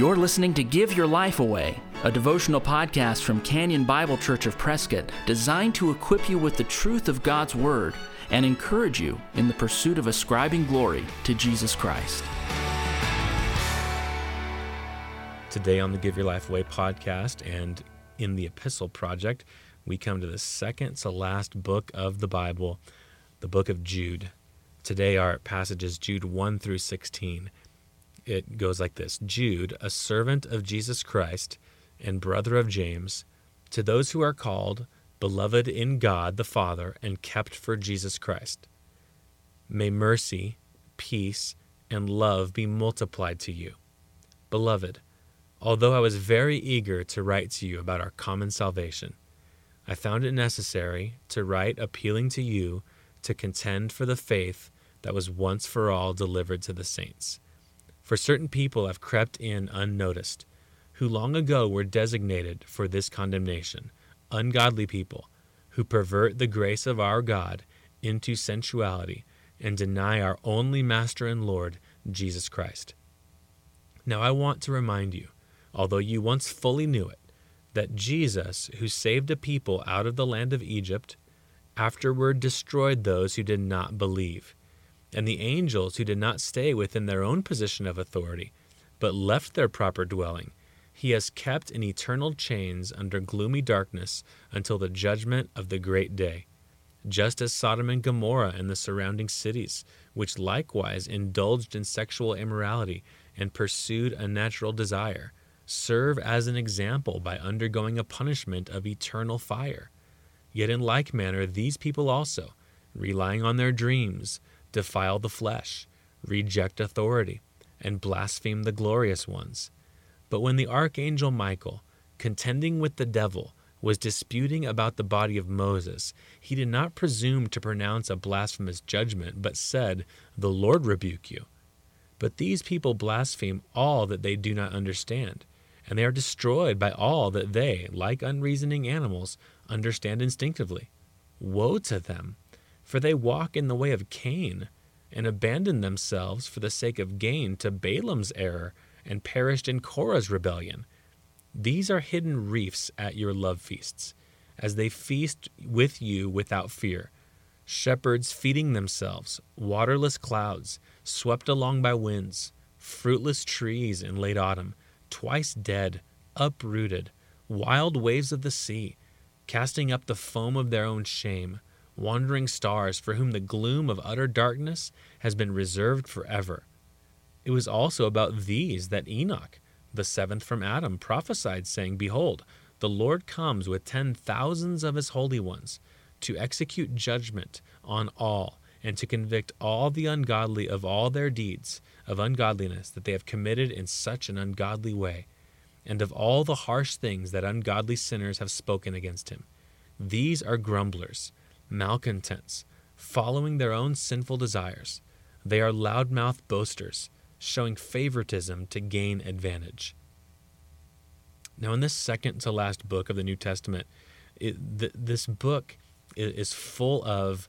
You're listening to Give Your Life Away, a devotional podcast from Canyon Bible Church of Prescott designed to equip you with the truth of God's Word and encourage you in the pursuit of ascribing glory to Jesus Christ. Today on the Give Your Life Away podcast and in the Epistle Project, we come to the second to last book of the Bible, the book of Jude. Today, our passage is Jude 1 through 16 it goes like this Jude, a servant of Jesus Christ and brother of James, to those who are called, beloved in God the Father, and kept for Jesus Christ. May mercy, peace, and love be multiplied to you. Beloved, although I was very eager to write to you about our common salvation, I found it necessary to write appealing to you to contend for the faith that was once for all delivered to the saints. For certain people have crept in unnoticed, who long ago were designated for this condemnation, ungodly people, who pervert the grace of our God into sensuality and deny our only Master and Lord, Jesus Christ. Now I want to remind you, although you once fully knew it, that Jesus, who saved a people out of the land of Egypt, afterward destroyed those who did not believe and the angels who did not stay within their own position of authority, but left their proper dwelling, he has kept in eternal chains under gloomy darkness until the judgment of the great day. Just as Sodom and Gomorrah and the surrounding cities, which likewise indulged in sexual immorality and pursued unnatural desire, serve as an example by undergoing a punishment of eternal fire. Yet in like manner, these people also, relying on their dreams, defile the flesh, reject authority, and blaspheme the glorious ones. But when the archangel Michael, contending with the devil, was disputing about the body of Moses, he did not presume to pronounce a blasphemous judgment, but said, The Lord rebuke you. But these people blaspheme all that they do not understand, and they are destroyed by all that they, like unreasoning animals, understand instinctively. Woe to them! For they walk in the way of Cain, and abandoned themselves for the sake of gain to Balaam's error, and perished in Korah's rebellion. These are hidden reefs at your love feasts, as they feast with you without fear. Shepherds feeding themselves, waterless clouds, swept along by winds, fruitless trees in late autumn, twice dead, uprooted, wild waves of the sea, casting up the foam of their own shame wandering stars for whom the gloom of utter darkness has been reserved forever. It was also about these that Enoch, the seventh from Adam, prophesied, saying, Behold, the Lord comes with ten thousands of his holy ones to execute judgment on all and to convict all the ungodly of all their deeds of ungodliness that they have committed in such an ungodly way, and of all the harsh things that ungodly sinners have spoken against him. These are grumblers malcontents, following their own sinful desires. They are loudmouth boasters, showing favoritism to gain advantage. Now, in this second to last book of the New Testament, it, th- this book is full of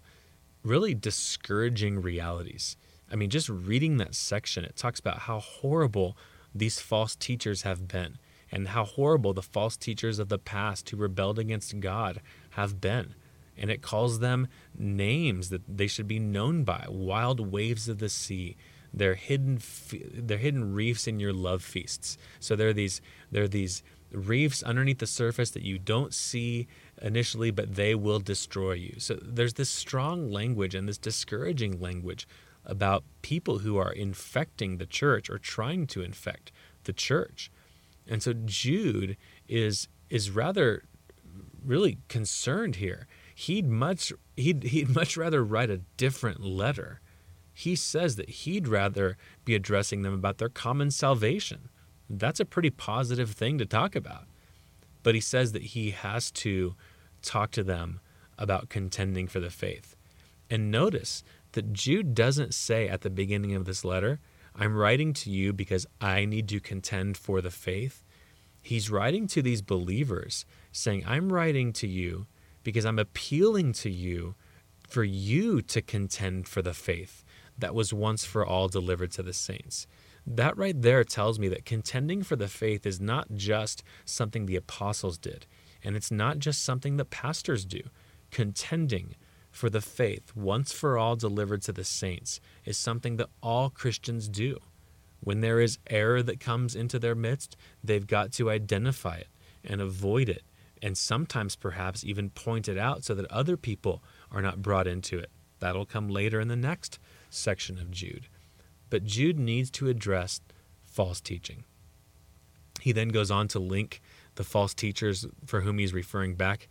really discouraging realities. I mean, just reading that section, it talks about how horrible these false teachers have been and how horrible the false teachers of the past who rebelled against God have been and it calls them names that they should be known by. Wild waves of the sea they're hidden they're hidden reefs in your love feasts. So there are these there are these reefs underneath the surface that you don't see initially but they will destroy you. So there's this strong language and this discouraging language about people who are infecting the church or trying to infect the church. And so jude is is rather really concerned here he'd much he'd he'd much rather write a different letter. He says that he'd rather be addressing them about their common salvation. That's a pretty positive thing to talk about. But he says that he has to talk to them about contending for the faith. And notice that Jude doesn't say at the beginning of this letter, I'm writing to you because I need to contend for the faith. He's writing to these believers saying, I'm writing to you because I'm appealing to you for you to contend for the faith that was once for all delivered to the saints. That right there tells me that contending for the faith is not just something the apostles did, and it's not just something that pastors do. Contending for the faith, once for all delivered to the saints, is something that all Christians do. When there is error that comes into their midst, they've got to identify it and avoid it, and sometimes perhaps even point it out so that other people are not brought into it. That'll come later in the next section of Jude. But Jude needs to address false teaching. He then goes on to link the false teachers for whom he's referring back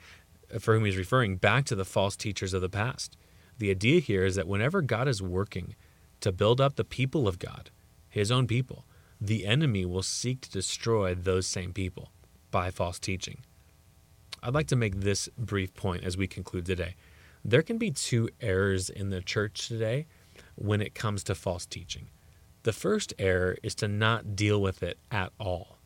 for whom he's referring back to the false teachers of the past. The idea here is that whenever God is working to build up the people of God, his own people, the enemy will seek to destroy those same people by false teaching. I'd like to make this brief point as we conclude today. There can be two errors in the church today when it comes to false teaching. The first error is to not deal with it at all.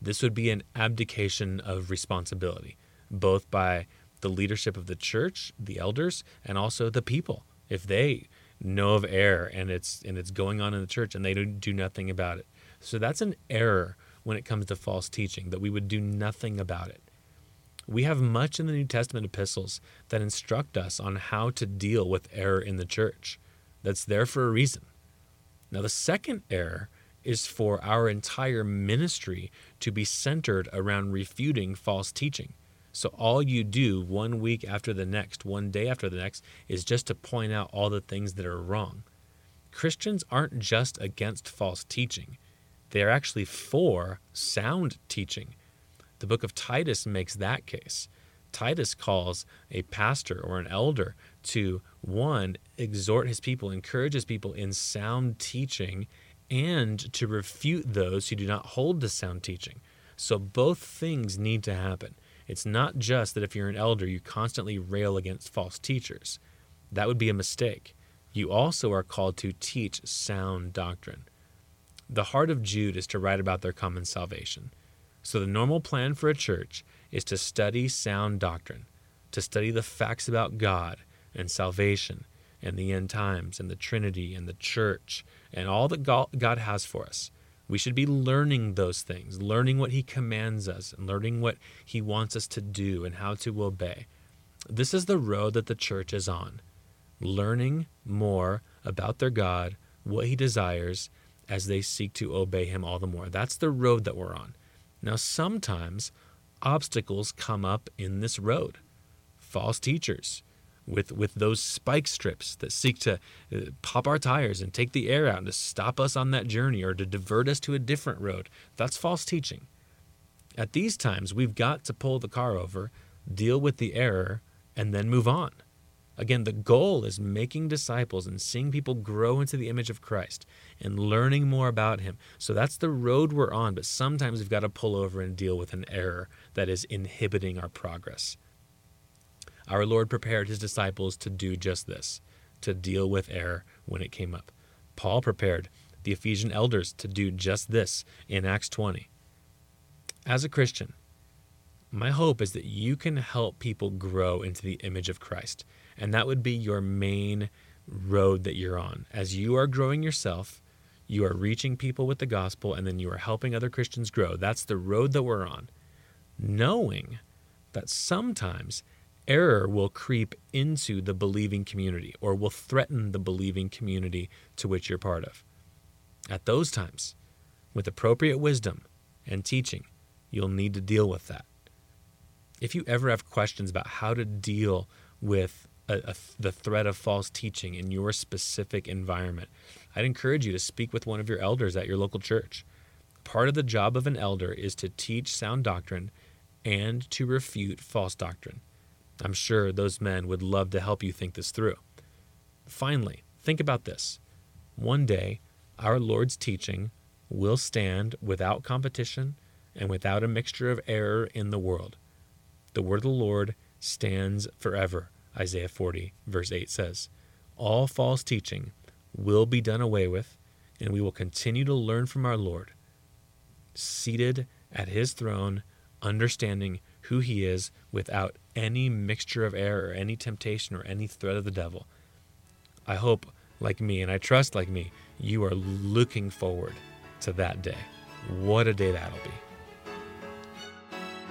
This would be an abdication of responsibility, both by the leadership of the church, the elders, and also the people. If they know of error and it's and it's going on in the church and they do nothing about it. So that's an error when it comes to false teaching that we would do nothing about it. We have much in the New Testament epistles that instruct us on how to deal with error in the church. That's there for a reason. Now, the second error is for our entire ministry to be centered around refuting false teaching. So, all you do one week after the next, one day after the next, is just to point out all the things that are wrong. Christians aren't just against false teaching, they are actually for sound teaching. The book of Titus makes that case. Titus calls a pastor or an elder to one, exhort his people, encourage his people in sound teaching, and to refute those who do not hold to sound teaching. So both things need to happen. It's not just that if you're an elder, you constantly rail against false teachers. That would be a mistake. You also are called to teach sound doctrine. The heart of Jude is to write about their common salvation. So the normal plan for a church is to study sound doctrine, to study the facts about God and salvation and the end times and the Trinity and the church and all that God has for us. We should be learning those things, learning what He commands us, and learning what He wants us to do and how to obey. This is the road that the church is on, learning more about their God, what He desires, as they seek to obey Him all the more. That's the road that we're on. Now, sometimes obstacles come up in this road false teachers, with with those spike strips that seek to uh, pop our tires and take the air out and to stop us on that journey or to divert us to a different road. That's false teaching. At these times, we've got to pull the car over, deal with the error, and then move on. Again, the goal is making disciples and seeing people grow into the image of Christ and learning more about Him. So that's the road we're on, but sometimes we've got to pull over and deal with an error that is inhibiting our progress. Our Lord prepared his disciples to do just this, to deal with error when it came up. Paul prepared the Ephesian elders to do just this in Acts 20. As a Christian, my hope is that you can help people grow into the image of Christ. And that would be your main road that you're on. As you are growing yourself, you are reaching people with the gospel, and then you are helping other Christians grow. That's the road that we're on. Knowing that sometimes error will creep into the believing community or will threaten the believing community to which you're part of. At those times, with appropriate wisdom and teaching, you'll need to deal with that. If you ever have questions about how to deal with a, a, the threat of false teaching in your specific environment, I'd encourage you to speak with one of your elders at your local church. Part of the job of an elder is to teach sound doctrine and to refute false doctrine. I'm sure those men would love to help you think this through. Finally, think about this. One day, our Lord's teaching will stand without competition and without a mixture of error in the world. The word of the Lord stands forever, Isaiah 40, verse 8 says. All false teaching will be done away with, and we will continue to learn from our Lord, seated at his throne, understanding who he is without any mixture of error or any temptation or any threat of the devil. I hope, like me, and I trust, like me, you are looking forward to that day. What a day that'll be.